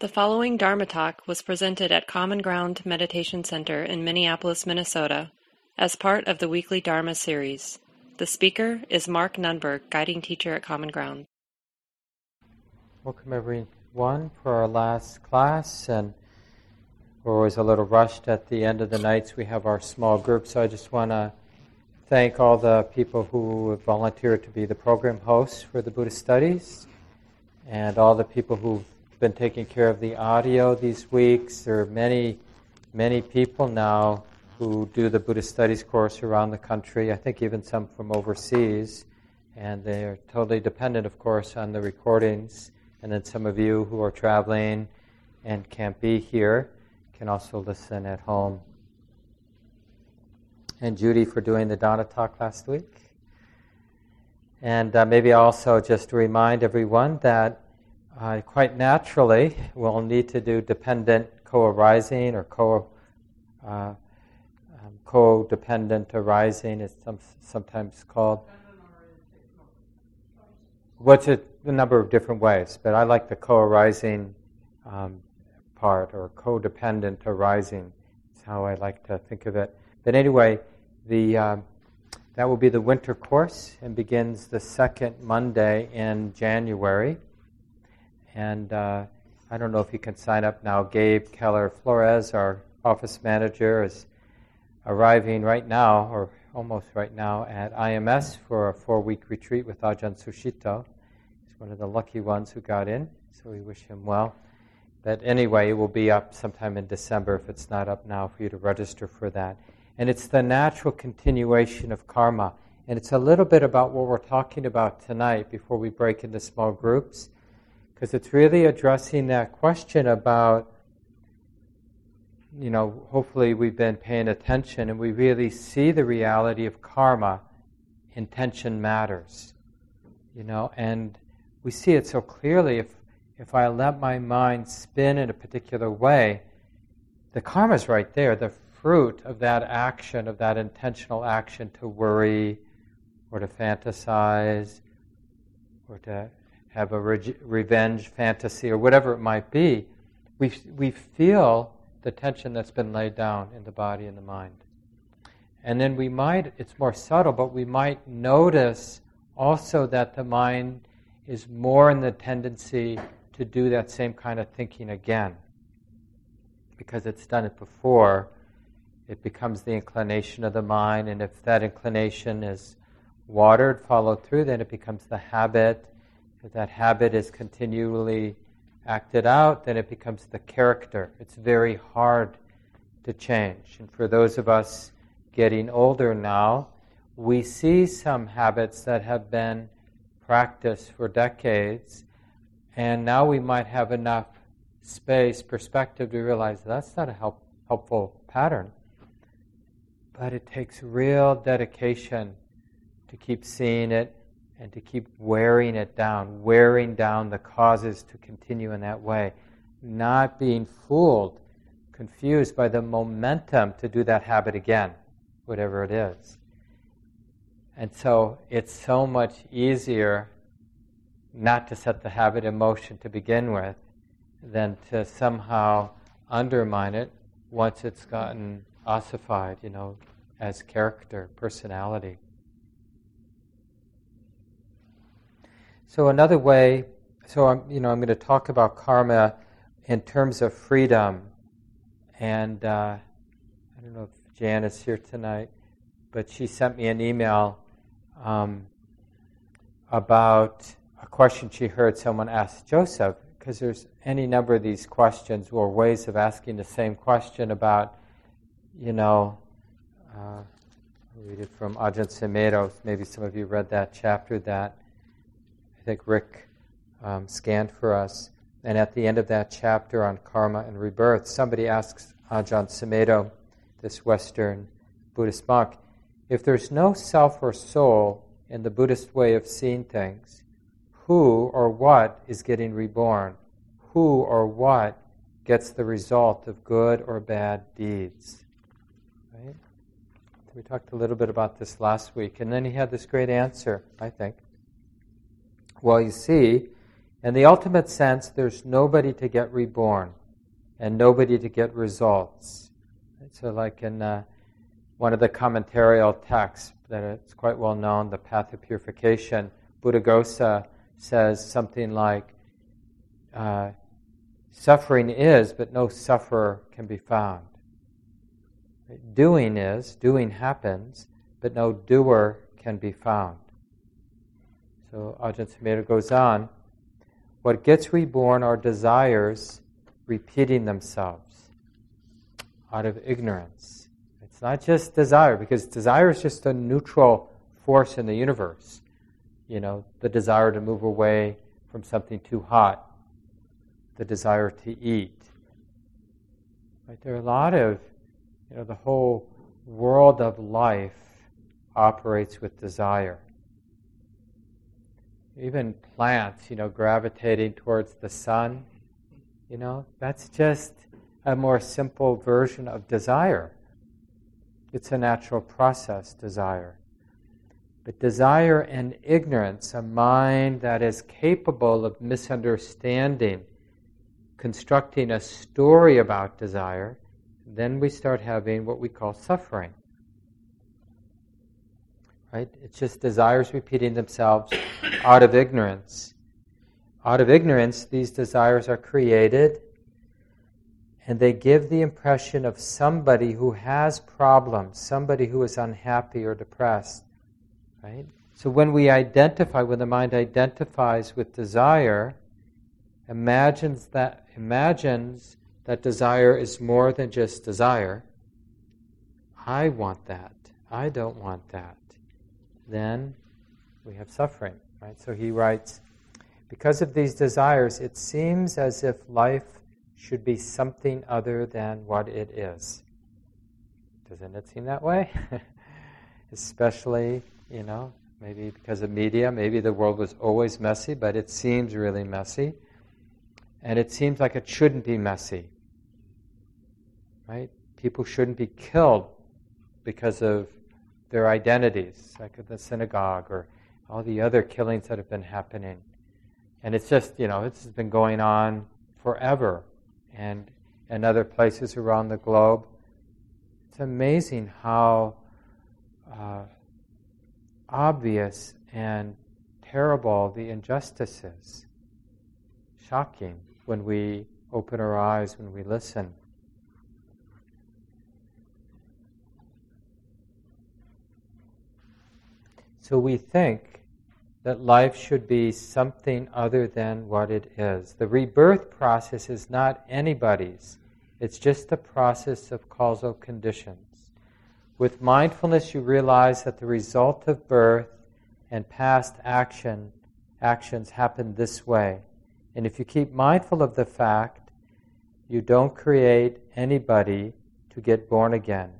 The following Dharma talk was presented at Common Ground Meditation Center in Minneapolis, Minnesota, as part of the weekly Dharma series. The speaker is Mark Nunberg, guiding teacher at Common Ground. Welcome, everyone, for our last class. And we're always a little rushed at the end of the nights. We have our small group, so I just want to thank all the people who have volunteered to be the program hosts for the Buddhist studies and all the people who've been taking care of the audio these weeks. There are many, many people now who do the Buddhist Studies course around the country, I think even some from overseas, and they're totally dependent, of course, on the recordings. And then some of you who are traveling and can't be here can also listen at home. And Judy for doing the Dharma talk last week. And uh, maybe also just to remind everyone that uh, quite naturally, we'll need to do dependent co-arising or co uh, um, co-dependent arising It's some, sometimes called. What's it? A number of different ways, but I like the co-arising um, part or codependent arising. That's how I like to think of it. But anyway, the um, that will be the winter course and begins the second Monday in January. And uh, I don't know if you can sign up now. Gabe Keller Flores, our office manager, is arriving right now, or almost right now, at IMS for a four week retreat with Ajahn Sucitto. He's one of the lucky ones who got in, so we wish him well. But anyway, it will be up sometime in December if it's not up now for you to register for that. And it's the natural continuation of karma. And it's a little bit about what we're talking about tonight before we break into small groups because it's really addressing that question about, you know, hopefully we've been paying attention and we really see the reality of karma. Intention matters, you know, and we see it so clearly. If if I let my mind spin in a particular way, the karma's right there. The fruit of that action, of that intentional action to worry or to fantasize or to have a re- revenge fantasy or whatever it might be, we, we feel the tension that's been laid down in the body and the mind. And then we might, it's more subtle, but we might notice also that the mind is more in the tendency to do that same kind of thinking again. Because it's done it before, it becomes the inclination of the mind, and if that inclination is watered, followed through, then it becomes the habit, if that habit is continually acted out, then it becomes the character. It's very hard to change. And for those of us getting older now, we see some habits that have been practiced for decades, and now we might have enough space, perspective to realize that's not a help, helpful pattern. But it takes real dedication to keep seeing it and to keep wearing it down, wearing down the causes to continue in that way, not being fooled, confused by the momentum to do that habit again, whatever it is. And so it's so much easier not to set the habit in motion to begin with than to somehow undermine it once it's gotten ossified, you know, as character, personality. So another way, so I'm, you know, I'm going to talk about karma in terms of freedom, and uh, I don't know if Jan is here tonight, but she sent me an email um, about a question she heard someone ask Joseph, because there's any number of these questions or ways of asking the same question about, you know, uh, I'll read it from Ajahn Sumedho. Maybe some of you read that chapter that think Rick um, scanned for us. And at the end of that chapter on karma and rebirth, somebody asks Ajahn Sumedho, this Western Buddhist monk, if there's no self or soul in the Buddhist way of seeing things, who or what is getting reborn? Who or what gets the result of good or bad deeds? Right? we talked a little bit about this last week, and then he had this great answer, I think. Well, you see, In the ultimate sense, there's nobody to get reborn and nobody to get results. So, like in uh, one of the commentarial texts that it's quite well known, the Path of Purification, Buddhaghosa says something like, uh, Suffering is, but no sufferer can be found. Doing is, doing happens, but no doer can be found. So Ajahn Sumedho goes on, what gets reborn are desires repeating themselves out of ignorance. It's not just desire, because desire is just a neutral force in the universe. You know, the desire to move away from something too hot, the desire to eat. Right? There are a lot of, you know, the whole world of life operates with desire. Even plants, you know, gravitating towards the sun, you know, that's just a more simple version of desire. It's a natural process, desire. But desire and ignorance, a mind that is capable of misunderstanding constructing a story about desire, then we start having what we call suffering. Right? It's just desires repeating themselves out of ignorance. Out of ignorance, these desires are created and they give the impression of somebody who has problems, somebody who is unhappy or depressed. Right? So when we identify, when the mind identifies with desire, imagines that imagines that desire is more than just desire, I want that. I don't want that. Then we have suffering, right? So he writes, because of these desires, it seems as if life should be something other than what it is. Doesn't it seem that way? Especially, you know, maybe because of media, maybe the world was always messy, but it seems really messy. And it seems like it shouldn't be messy. Right? People shouldn't be killed because of their identities, like at the synagogue or all the other killings that have been happening. And it's just, you know, this has been going on forever and in other places around the globe. It's amazing how uh, obvious and terrible the injustice is. Shocking when we open our eyes, when we listen. So we think that life should be something other than what it is. The rebirth process is not anybody's, it's just a process of causal conditions. With mindfulness, you realize that the result of birth and past action actions happen this way. And if you keep mindful of the fact, you don't create anybody to get born again.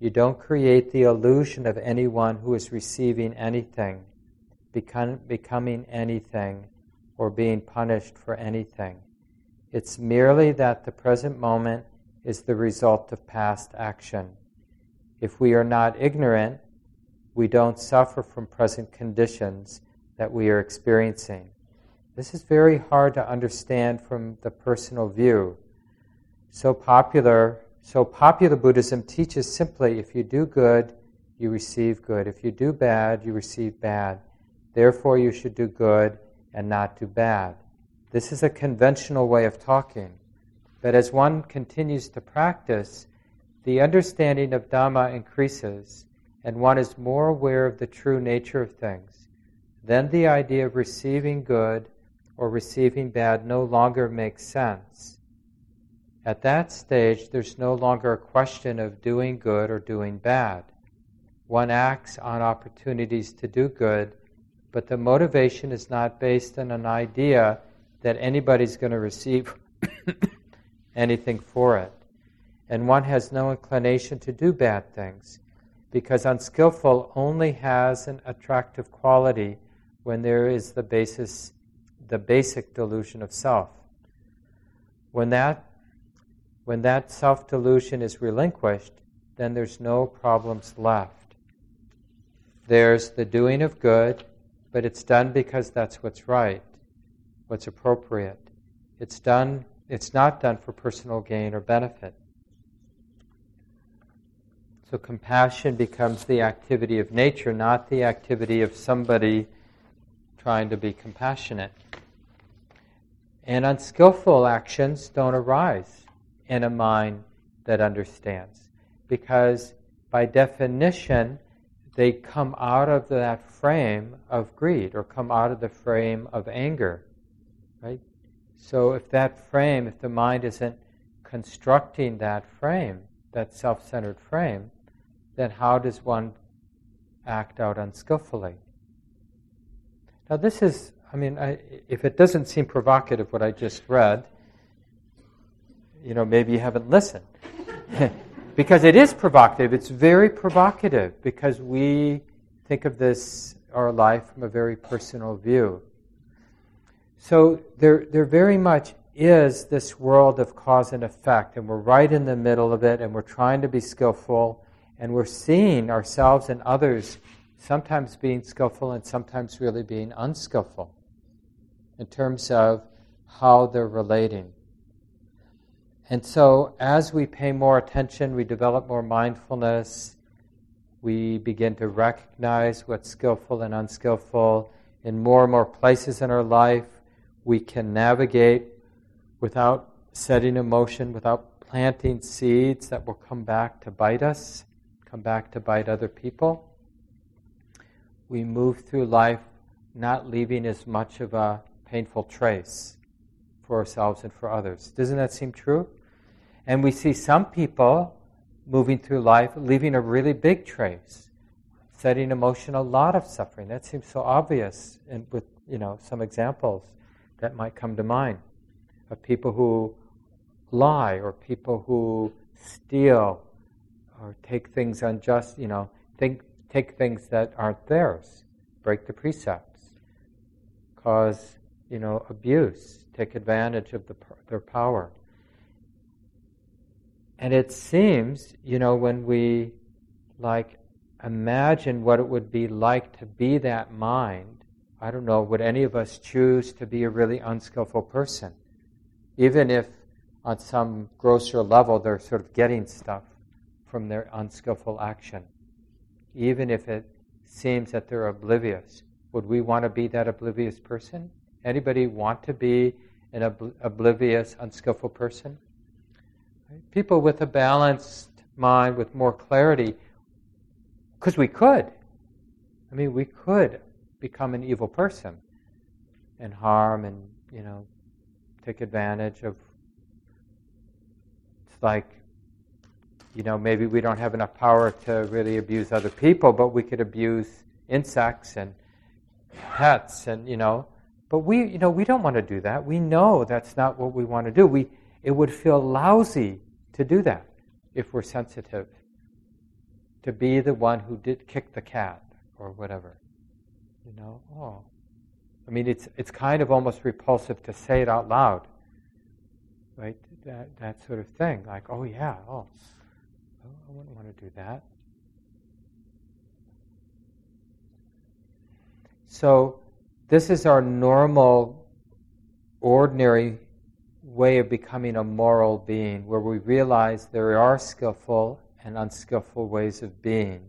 You don't create the illusion of anyone who is receiving anything, become, becoming anything, or being punished for anything. It's merely that the present moment is the result of past action. If we are not ignorant, we don't suffer from present conditions that we are experiencing. This is very hard to understand from the personal view. So popular, so popular Buddhism teaches simply if you do good, you receive good. If you do bad, you receive bad. Therefore, you should do good and not do bad. This is a conventional way of talking. But as one continues to practice, the understanding of Dhamma increases and one is more aware of the true nature of things. Then the idea of receiving good or receiving bad no longer makes sense. At that stage, there's no longer a question of doing good or doing bad. One acts on opportunities to do good, but the motivation is not based on an idea that anybody's going to receive anything for it. And one has no inclination to do bad things, because unskillful only has an attractive quality when there is the basis the basic delusion of self. When that, when that self delusion is relinquished, then there's no problems left. There's the doing of good, but it's done because that's what's right. what's appropriate. It's done, it's not done for personal gain or benefit. So compassion becomes the activity of nature, not the activity of somebody trying to be compassionate. And unskillful actions don't arise in a mind that understands. Because by definition, they come out of that frame of greed or come out of the frame of anger. Right? So if that frame, if the mind isn't constructing that frame, that self centered frame, then how does one act out unskillfully? Now, this is, I mean, I, if it doesn't seem provocative what I just read, you know, maybe you haven't listened. because it is provocative. It's very provocative because we think of this, our life, from a very personal view. So there, there very much is this world of cause and effect, and we're right in the middle of it, and we're trying to be skillful, and we're seeing ourselves and others sometimes being skillful and sometimes really being unskillful in terms of how they're relating. And so, as we pay more attention, we develop more mindfulness, we begin to recognize what's skillful and unskillful in more and more places in our life. We can navigate without setting emotion, without planting seeds that will come back to bite us come back to bite other people. We move through life not leaving as much of a painful trace for ourselves and for others. Doesn't that seem true? And we see some people moving through life leaving a really big trace, setting emotion a lot of suffering. That seems so obvious, and with you know some examples that might come to mind of people who lie or people who steal or take things unjust, you know, think, take things that aren't theirs, break the precepts, cause, you know, abuse, take advantage of the, their power. And it seems, you know, when we like imagine what it would be like to be that mind, I don't know, would any of us choose to be a really unskillful person? Even if on some grosser level they're sort of getting stuff from their unskillful action, even if it seems that they're oblivious. Would we want to be that oblivious person? Anybody want to be an ob- oblivious, unskillful person? People with a balanced mind, with more clarity, because we could. I mean, we could become an evil person and harm and, you know, take advantage of. It's like you know, maybe we don't have enough power to really abuse other people, but we could abuse insects and pets and, you know, but we, you know, we don't want to do that. We know that's not what we want to do. We, it would feel lousy to do that if we're sensitive. To be the one who did kick the cat or whatever. You know, oh. I mean, it's, it's kind of almost repulsive to say it out loud. Right? That, that sort of thing. Like, oh yeah, oh, I wouldn't want to do that. So, this is our normal, ordinary way of becoming a moral being, where we realize there are skillful and unskillful ways of being,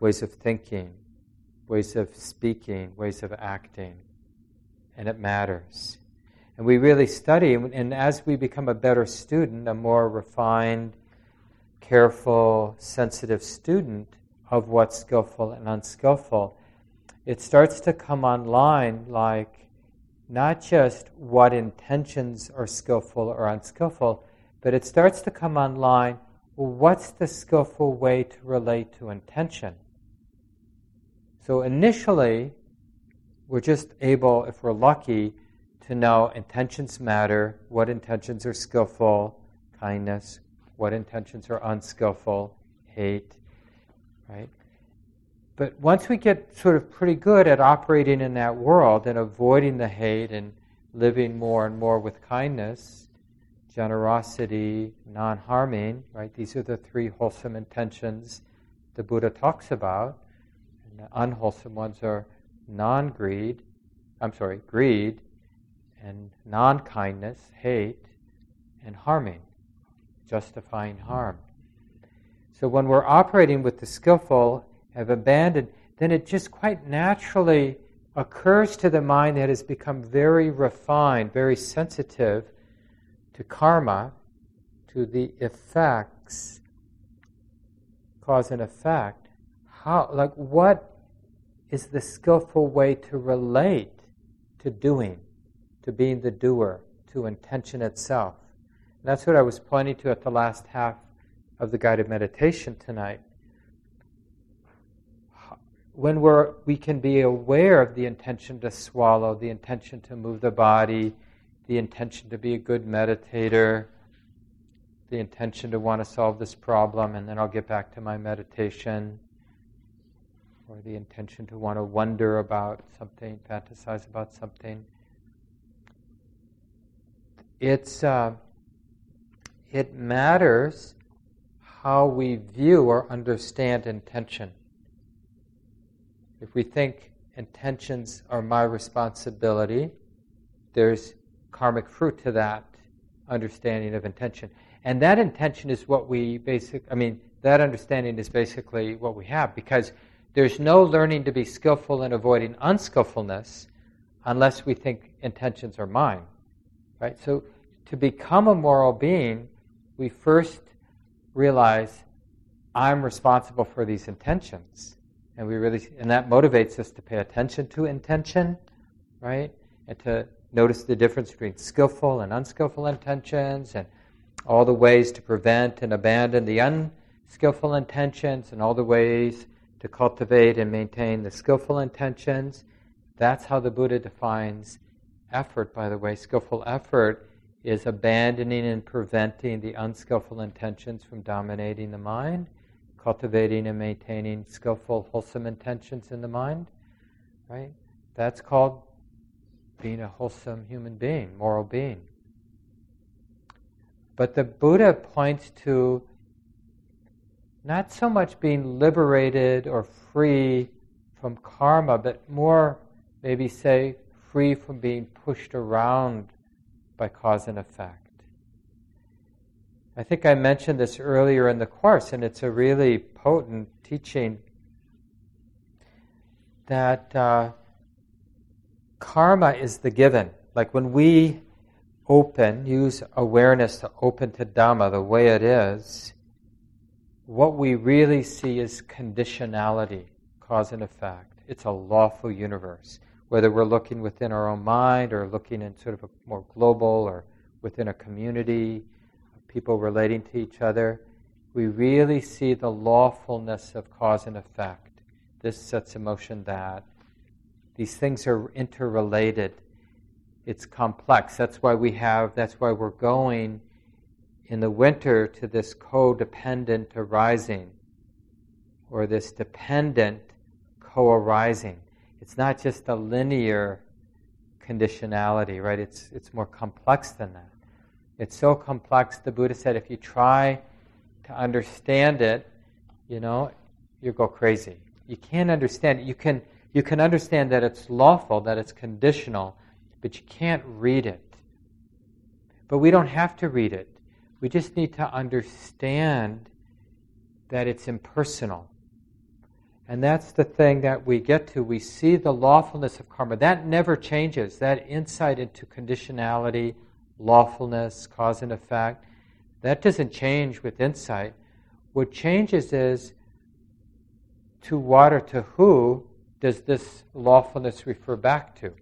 ways of thinking, ways of speaking, ways of acting, and it matters. And we really study, and as we become a better student, a more refined, careful, sensitive student of what's skillful and unskillful, it starts to come online like not just what intentions are skillful or unskillful, but it starts to come online well, what's the skillful way to relate to intention? So initially, we're just able, if we're lucky, to know intentions matter, what intentions are skillful, kindness, what intentions are unskillful, hate, right? But once we get sort of pretty good at operating in that world and avoiding the hate and living more and more with kindness, generosity, non harming, right? These are the three wholesome intentions the Buddha talks about. And the unwholesome ones are non greed, I'm sorry, greed, and non kindness, hate, and harming, justifying harm. So when we're operating with the skillful, have abandoned, then it just quite naturally occurs to the mind that has become very refined, very sensitive to karma, to the effects, cause and effect. How, like, what is the skillful way to relate to doing, to being the doer, to intention itself? And that's what I was pointing to at the last half of the guided meditation tonight when we're, we can be aware of the intention to swallow, the intention to move the body, the intention to be a good meditator, the intention to want to solve this problem, and then I'll get back to my meditation, or the intention to want to wonder about something, fantasize about something. It's, uh, it matters how we view or understand intention. If we think intentions are my responsibility, there's karmic fruit to that understanding of intention. And that intention is what we basic I mean, that understanding is basically what we have because there's no learning to be skillful in avoiding unskillfulness unless we think intentions are mine. Right? So to become a moral being, we first realize I'm responsible for these intentions and we really and that motivates us to pay attention to intention right? And to notice the difference between skillful and unskillful intentions and all the ways to prevent and abandon the unskillful intentions and all the ways to cultivate and maintain the skillful intentions. That's how the buddha defines effort by the way. Skillful effort is abandoning and preventing the unskillful intentions from dominating the mind cultivating and maintaining skillful, wholesome intentions in the mind, right? That's called being a wholesome human being, moral being. But the Buddha points to not so much being liberated or free from karma, but more, maybe say, free from being pushed around by cause and effect. I think I mentioned this earlier in the course, and it's a really potent teaching that uh, karma is the given. Like when we open, use awareness to open to Dhamma the way it is, what we really see is conditionality, cause and effect. It's a lawful universe. Whether we're looking within our own mind or looking in sort of a more global or within a community, people relating to each other, we really see the lawfulness of cause and effect. This sets in motion that. These things are interrelated. It's complex. That's why we have, that's why we're going in the winter to this codependent arising or this dependent co arising. It's not just a linear conditionality, right? It's, it's more complex than that. It's so complex, the Buddha said, if you try to understand it, you know, you go crazy. You can't understand it. You can, you can understand that it's lawful, that it's conditional, but you can't read it. But we don't have to read it. We just need to understand that it's impersonal. And that's the thing that we get to. We see the lawfulness of karma. That never changes. That insight into conditionality, lawfulness, cause and effect. That doesn't change with insight. What changes is to what or to who does this lawfulness refer back to?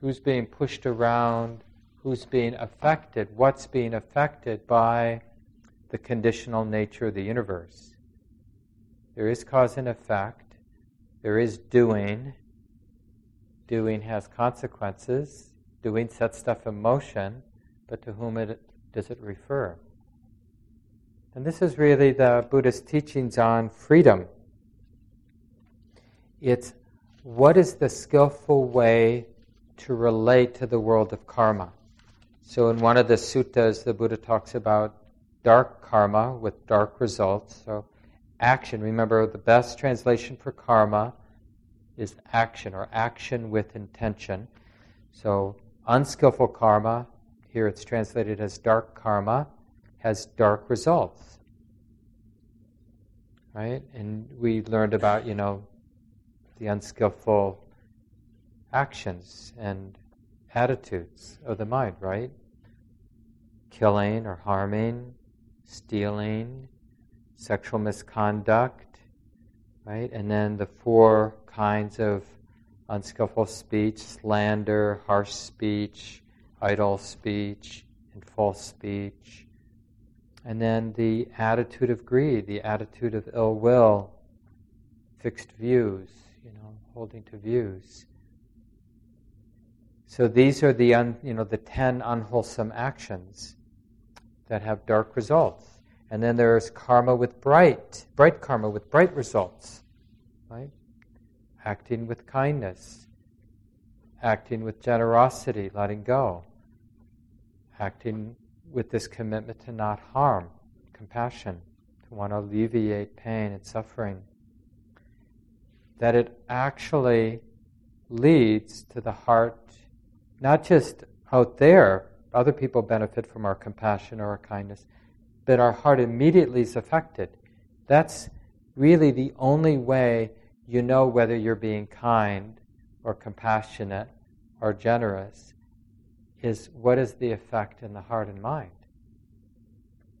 Who's being pushed around? Who's being affected? What's being affected by the conditional nature of the universe? There is cause and effect. There is doing. Doing has consequences. Doing sets stuff in motion, but to whom it, does it refer? And this is really the Buddhist teachings on freedom. It's what is the skillful way to relate to the world of karma? So, in one of the suttas, the Buddha talks about dark karma with dark results. So, action. Remember, the best translation for karma is action or action with intention. So, unskillful karma, here it's translated as dark karma, has dark results. Right? And we learned about, you know, the unskillful actions and attitudes of the mind, right? Killing or harming, stealing, sexual misconduct, right? And then the four kinds of unskillful speech slander, harsh speech, idle speech, and false speech. And then the attitude of greed, the attitude of ill will, fixed views, you know, holding to views. So these are the un, you know the ten unwholesome actions that have dark results. And then there's karma with bright, bright karma with bright results, right? Acting with kindness, acting with generosity, letting go, acting with this commitment to not harm, compassion, to want to alleviate pain and suffering. That it actually leads to the heart, not just out there, other people benefit from our compassion or our kindness, but our heart immediately is affected. That's really the only way you know whether you're being kind or compassionate or generous is what is the effect in the heart and mind.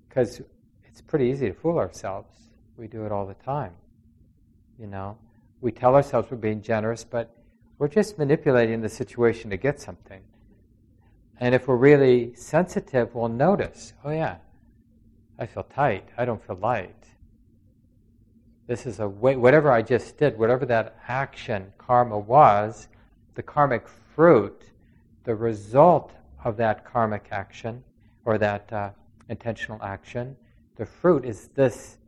Because it's pretty easy to fool ourselves. We do it all the time. You know, we tell ourselves we're being generous, but we're just manipulating the situation to get something. And if we're really sensitive, we'll notice, oh yeah, I feel tight. I don't feel light. This is a way, whatever I just did, whatever that action, karma was, the karmic fruit, the result of that karmic action or that uh, intentional action, the fruit is this,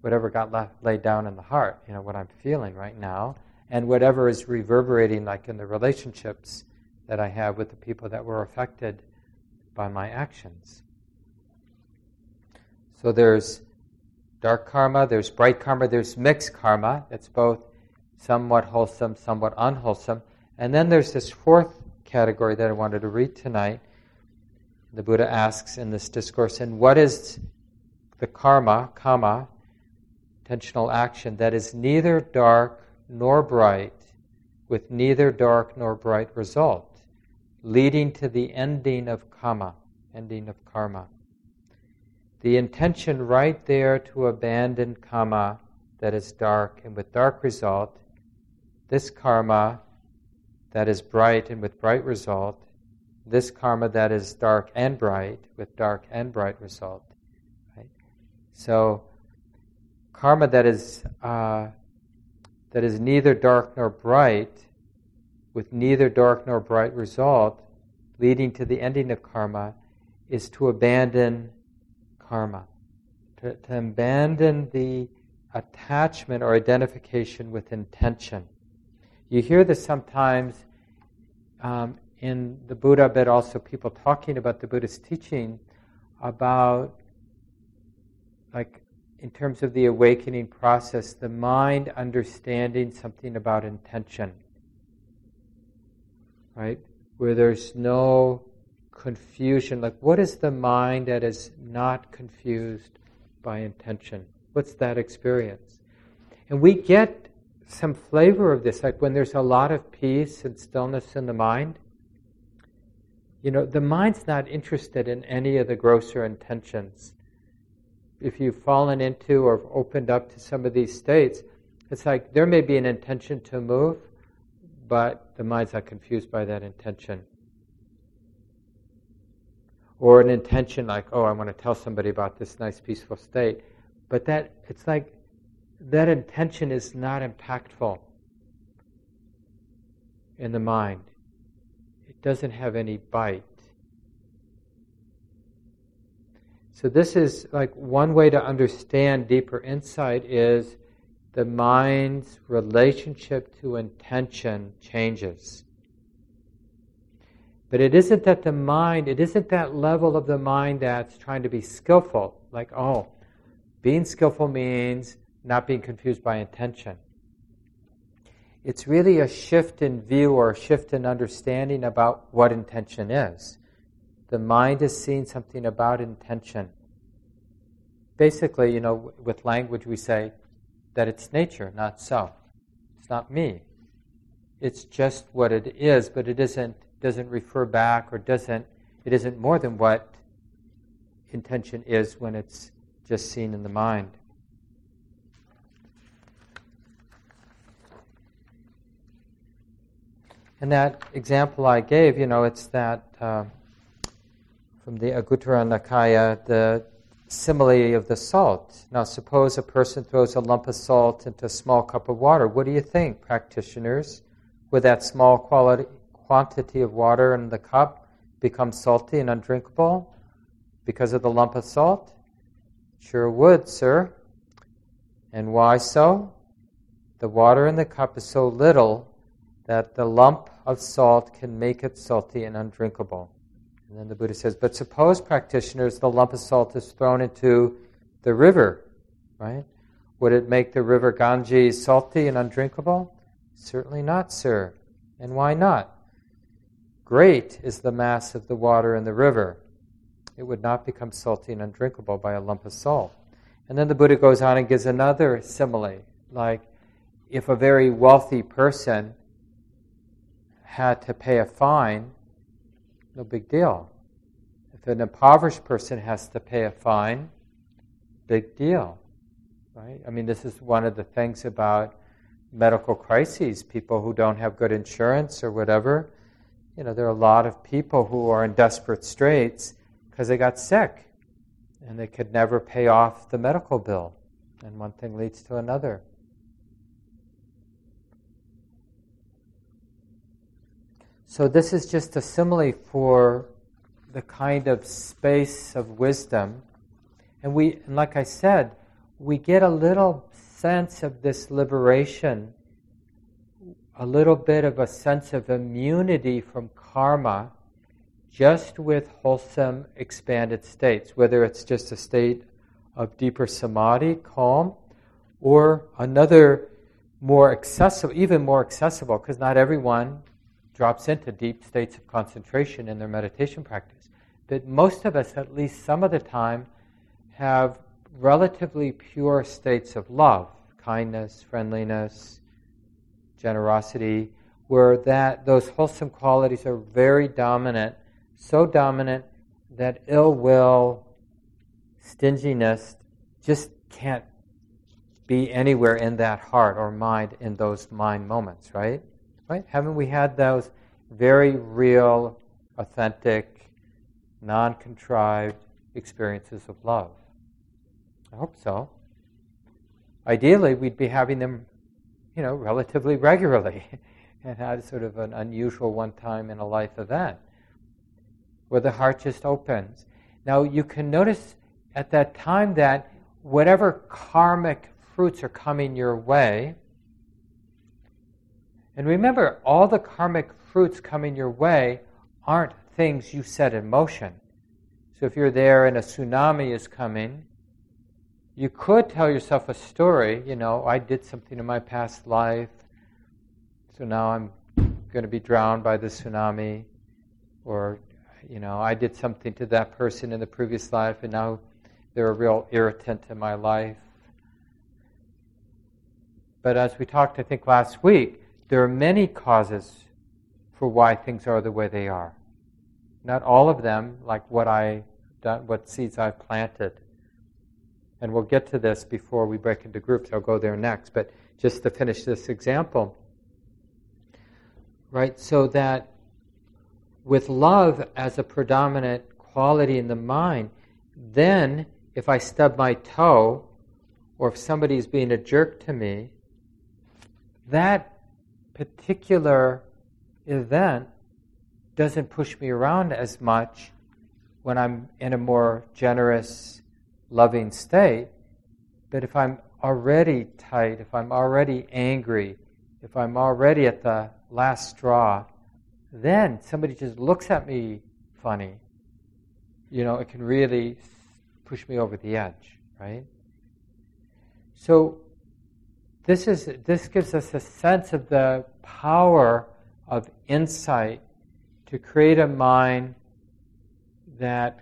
whatever got laid down in the heart, you know, what I'm feeling right now, and whatever is reverberating, like in the relationships that I have with the people that were affected by my actions. So there's dark karma, there's bright karma, there's mixed karma. It's both somewhat wholesome, somewhat unwholesome. And then there's this fourth category that I wanted to read tonight. The Buddha asks in this discourse, and what is the karma, kamma, intentional action that is neither dark nor bright, with neither dark nor bright result, leading to the ending of kamma, ending of karma the intention right there to abandon karma that is dark and with dark result, this karma that is bright and with bright result, this karma that is dark and bright with dark and bright result. Right? So, karma that is uh, that is neither dark nor bright, with neither dark nor bright result, leading to the ending of karma, is to abandon karma, to, to abandon the attachment or identification with intention. You hear this sometimes um, in the Buddha, but also people talking about the Buddha's teaching about, like, in terms of the awakening process, the mind understanding something about intention, right? Where there's no confusion. Like, what is the mind that is not confused by intention? What's that experience? And we get some flavor of this, like when there's a lot of peace and stillness in the mind. You know, the mind's not interested in any of the grosser intentions. If you've fallen into or opened up to some of these states, it's like there may be an intention to move, but the mind's not confused by that intention or an intention like, oh, I want to tell somebody about this nice peaceful state. But that it's like that intention is not impactful in the mind. It doesn't have any bite. So this is like one way to understand deeper insight is the mind's relationship to intention changes. But it isn't that the mind, it isn't that level of the mind that's trying to be skillful. Like, oh, being skillful means not being confused by intention. it's really a shift in view or a shift in understanding about what intention is. The mind is seeing something about intention. Basically, you know, with language we say that it's nature, not self. It's not me. It's just what it is, but it isn't doesn't refer back or doesn't it isn't more than what intention is when it's just seen in the mind. And that example I gave, you know, it's that uh, from the Anguttara Nikaya, the simile of the salt. Now, suppose a person throws a lump of salt into a small cup of water. What do you think, practitioners? Would that small quality, quantity of water in the cup becomes salty and undrinkable because of the lump of salt? Sure would, sir. And why so? The water in the cup is so little that the lump of salt can make it salty and undrinkable. And then the Buddha says, but suppose practitioners, the lump of salt is thrown into the river, right? Would it make the river Ganges salty and undrinkable? Certainly not, sir. And why not? Great is the mass of the water in the river. It would not become salty and undrinkable by a lump of salt. And then the Buddha goes on and gives another simile, like if a very wealthy person had to pay a fine, no big deal. If an impoverished person has to pay a fine, big deal. Right? I mean, this is one of the things about medical crises, people who don't have good insurance or whatever. You know, there are a lot of people who are in desperate straits because they got sick and they could never pay off the medical bill. And one thing leads to another. So, this is just a simile for the kind of space of wisdom. And we, and like I said, we get a little sense of this liberation, a little bit of a sense of immunity from karma just with wholesome expanded states, whether it's just a state of deeper samadhi, calm, or another more accessible, even more accessible, because not everyone drops into deep states of concentration in their meditation practice. But most of us, at least some of the time, have relatively pure states of love, kindness, friendliness, generosity, where that those wholesome qualities are very dominant, so dominant that ill will, stinginess just can't be anywhere in that heart or mind in those mind moments, right? Right? Haven't we had those very real, authentic, non contrived experiences of love? I hope so. Ideally, we'd be having them, you know, relatively regularly and had sort of an unusual one time in a life event where the heart just opens. Now, you can notice at that time that whatever karmic fruits are coming your way, and remember, all the karmic fruits coming your way aren't things you set in motion. So if you're there and a tsunami is coming, you could tell yourself a story, you know, I did something in my past life, so now I'm going to be drowned by the tsunami, or, you know, I did something to that person in the previous life and now they're a real irritant in my life. But as we talked, I think, last week, there are many causes for why things are the way they are. Not all of them, like what I done, what seeds I've planted. And we'll get to this before we break into groups. I'll go there next. But just to finish this example, right? So that with love as a predominant quality in the mind, then if I stub my toe, or if somebody's being a jerk to me, that particular event doesn't push me around as much when I'm in a more generous, loving state. But if I'm already tight, if I'm already angry, if I'm already at the last straw, then somebody just looks at me funny. You know, it can really push me over the edge, right? So this is this gives us a sense of the power of insight to create a mind that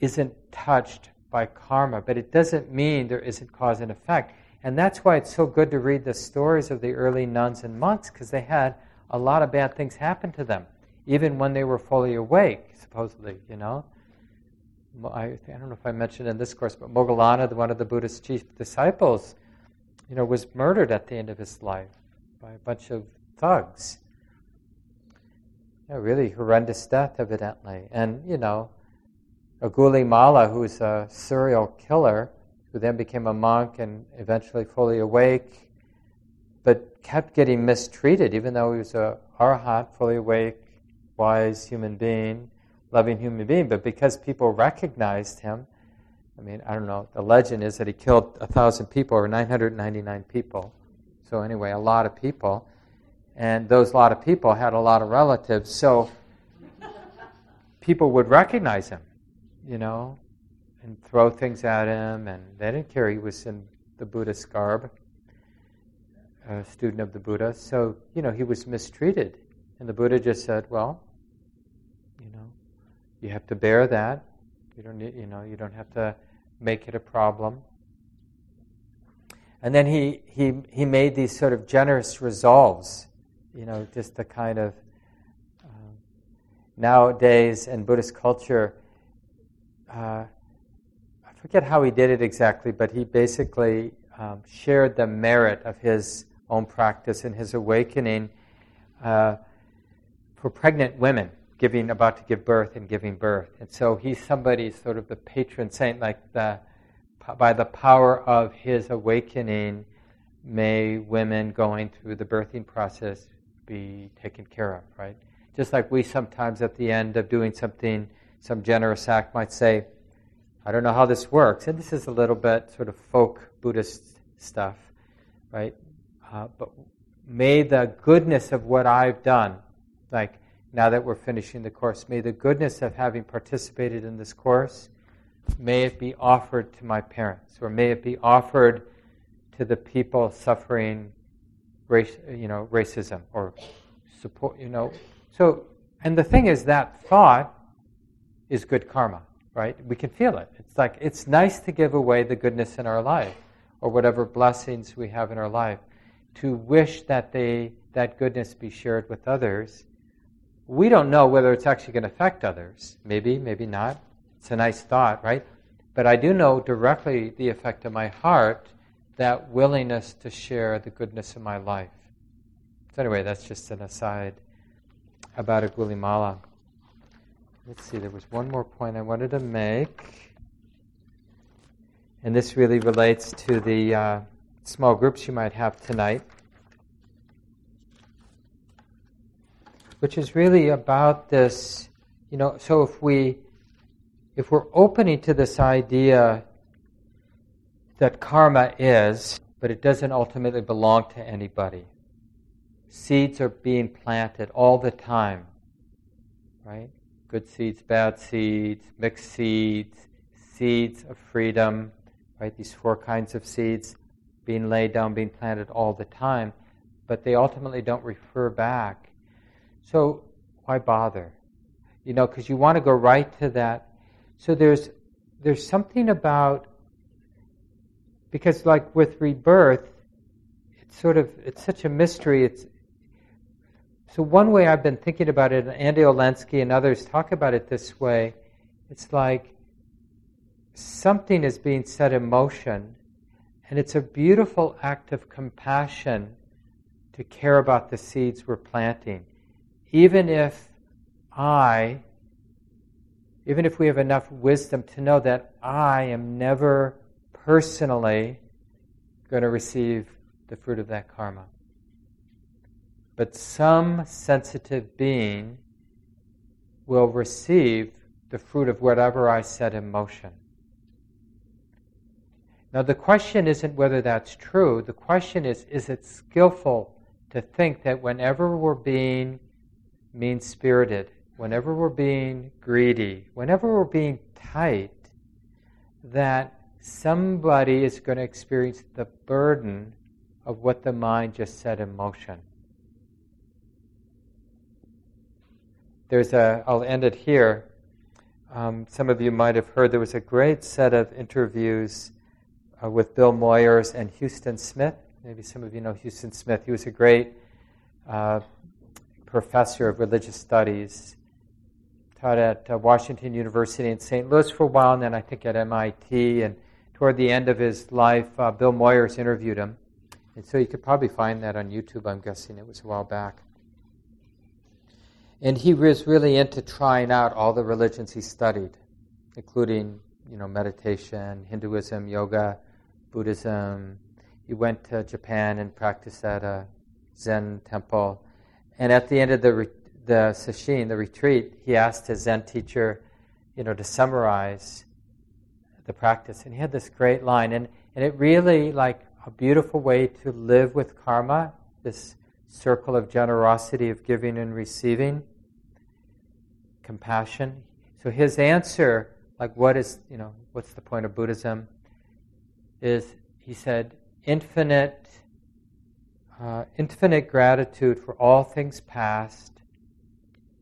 isn't touched by karma, but it doesn't mean there isn't cause and effect. And that's why it's so good to read the stories of the early nuns and monks, because they had a lot of bad things happen to them, even when they were fully awake, supposedly, you know. I, I don't know if I mentioned in this course, but Moggallana, one of the Buddha's chief disciples, you know, was murdered at the end of his life by a bunch of thugs. A really horrendous death, evidently. And, you know, Angulimala, who's a serial killer, who then became a monk and eventually fully awake, but kept getting mistreated, even though he was a arhat, fully awake, wise human being, loving human being. But because people recognized him, I mean, I don't know, the legend is that he killed a thousand people or 999 people. So, anyway, a lot of people. And those lot of people had a lot of relatives. So, people would recognize him, you know, and throw things at him. And they didn't care he was in the Buddhist garb, a student of the Buddha. So, you know, he was mistreated. And the Buddha just said, well, you know, you have to bear that. You don't need, you know, you don't have to make it a problem. And then he, he, he made these sort of generous resolves, you know, just the kind of uh, nowadays in Buddhist culture, uh, I forget how he did it exactly, but he basically um, shared the merit of his own practice and his awakening uh, for pregnant women giving, about to give birth and giving birth. And so he's somebody, sort of the patron saint, like the, by the power of his awakening, may women going through the birthing process be taken care of, right? Just like we sometimes at the end of doing something, some generous act might say, I don't know how this works. And this is a little bit sort of folk Buddhist stuff, right? Uh, but may the goodness of what I've done, like now that we're finishing the course. May the goodness of having participated in this course, may it be offered to my parents, or may it be offered to the people suffering race, you know, racism or support, you know. So, and the thing is that thought is good karma, right? We can feel it. It's like it's nice to give away the goodness in our life or whatever blessings we have in our life to wish that they that goodness be shared with others we don't know whether it's actually going to affect others. Maybe, maybe not. It's a nice thought, right? But I do know directly the effect of my heart, that willingness to share the goodness of my life. So, anyway, that's just an aside about Angulimala. Let's see, there was one more point I wanted to make. And this really relates to the uh, small groups you might have tonight. which is really about this, you know, so if we if we're opening to this idea that karma is, but it doesn't ultimately belong to anybody. Seeds are being planted all the time, right? Good seeds, bad seeds, mixed seeds, seeds of freedom, right? These four kinds of seeds being laid down, being planted all the time, but they ultimately don't refer back so why bother? You know, because you want to go right to that. So there's there's something about because like with rebirth, it's sort of it's such a mystery. It's so one way I've been thinking about it, and Andy Olendzki and others talk about it this way. It's like something is being set in motion, and it's a beautiful act of compassion to care about the seeds we're planting even if I, even if we have enough wisdom to know that I am never personally going to receive the fruit of that karma. But some sensitive being will receive the fruit of whatever I set in motion. Now, the question isn't whether that's true. The question is is it skillful to think that whenever we're being mean spirited, whenever we're being greedy, whenever we're being tight, that somebody is going to experience the burden of what the mind just set in motion. There's a, I'll end it here. Um, some of you might have heard there was a great set of interviews uh, with Bill Moyers and Huston Smith. Maybe some of you know Huston Smith. He was a great uh, professor of religious studies, taught at uh, Washington University in St. Louis for a while, and then I think at MIT. And toward the end of his life, uh, Bill Moyers interviewed him. And so you could probably find that on YouTube, I'm guessing. It was a while back. And he was really into trying out all the religions he studied, including, you know, meditation, Hinduism, yoga, Buddhism. He went to Japan and practiced at a Zen temple. And at the end of the, the sesshin, the retreat, he asked his Zen teacher, you know, to summarize the practice. And he had this great line. And, and it really, like, a beautiful way to live with karma, this circle of generosity, of giving and receiving, compassion. So his answer, like what is, you know, what's the point of Buddhism, is he said, infinite, uh, infinite gratitude for all things past,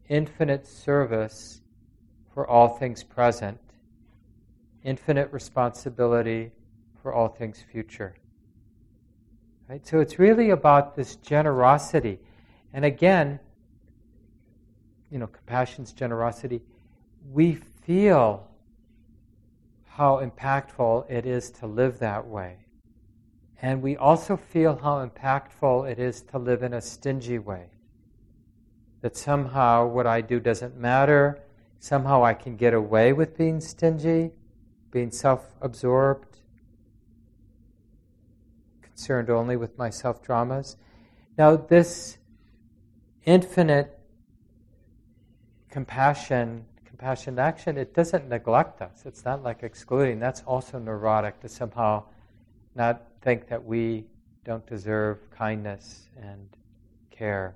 infinite service for all things present, infinite responsibility for all things future. Right? So it's really about this generosity. And again, you know, compassion's generosity. We feel how impactful it is to live that way. And we also feel how impactful it is to live in a stingy way. That somehow what I do doesn't matter. Somehow I can get away with being stingy, being self absorbed concerned only with my self dramas. Now, this infinite compassion, compassion action, it doesn't neglect us. It's not like excluding. That's also neurotic to somehow not think that we don't deserve kindness and care.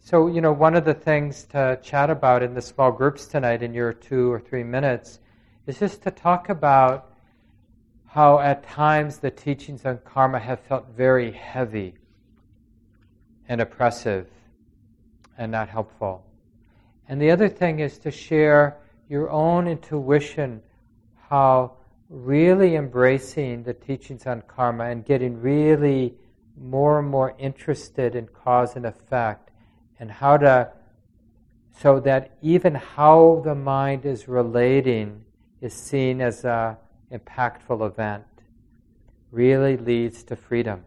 So, you know, one of the things to chat about in the small groups tonight in your two or three minutes is just to talk about how at times the teachings on karma have felt very heavy and oppressive and not helpful. And the other thing is to share your own intuition how really embracing the teachings on karma and getting really more and more interested in cause and effect and how to so that even how the mind is relating is seen as a impactful event really leads to freedom.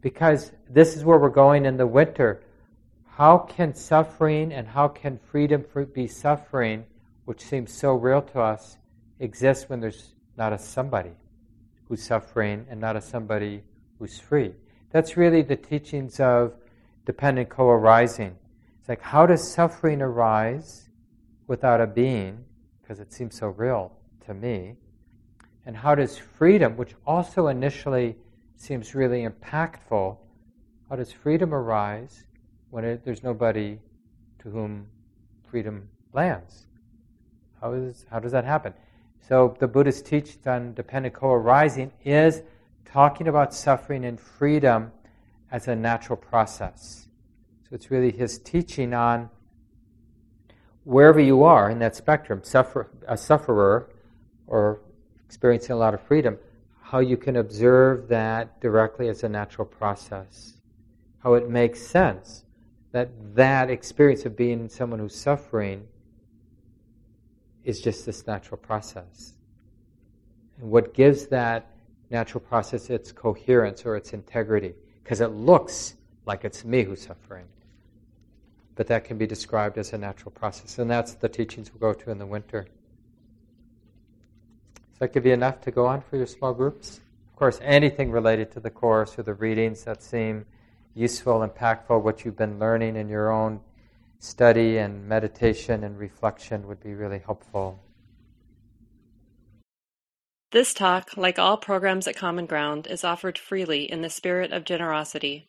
Because this is where we're going in the winter. How can suffering and how can freedom be suffering, which seems so real to us, exist when there's not a somebody who's suffering and not a somebody who's free? That's really the teachings of dependent co arising. It's like, how does suffering arise without a being? Because it seems so real to me? And how does freedom, which also initially seems really impactful, how does freedom arise when it, there's nobody to whom freedom lands? How, is, how does that happen? So the Buddhist teaching on dependent co-arising is talking about suffering and freedom as a natural process. So it's really his teaching on wherever you are in that spectrum, suffer, a sufferer or experiencing a lot of freedom, how you can observe that directly as a natural process. How it makes sense that that experience of being someone who's suffering is just this natural process. And what gives that natural process its coherence or its integrity? Because it looks like it's me who's suffering. But that can be described as a natural process. And that's the teachings we'll go to in the winter. Does that give you enough to go on for your small groups? Of course, anything related to the Course or the readings that seem useful, impactful, what you've been learning in your own study and meditation and reflection would be really helpful. This talk, like all programs at Common Ground, is offered freely in the spirit of generosity.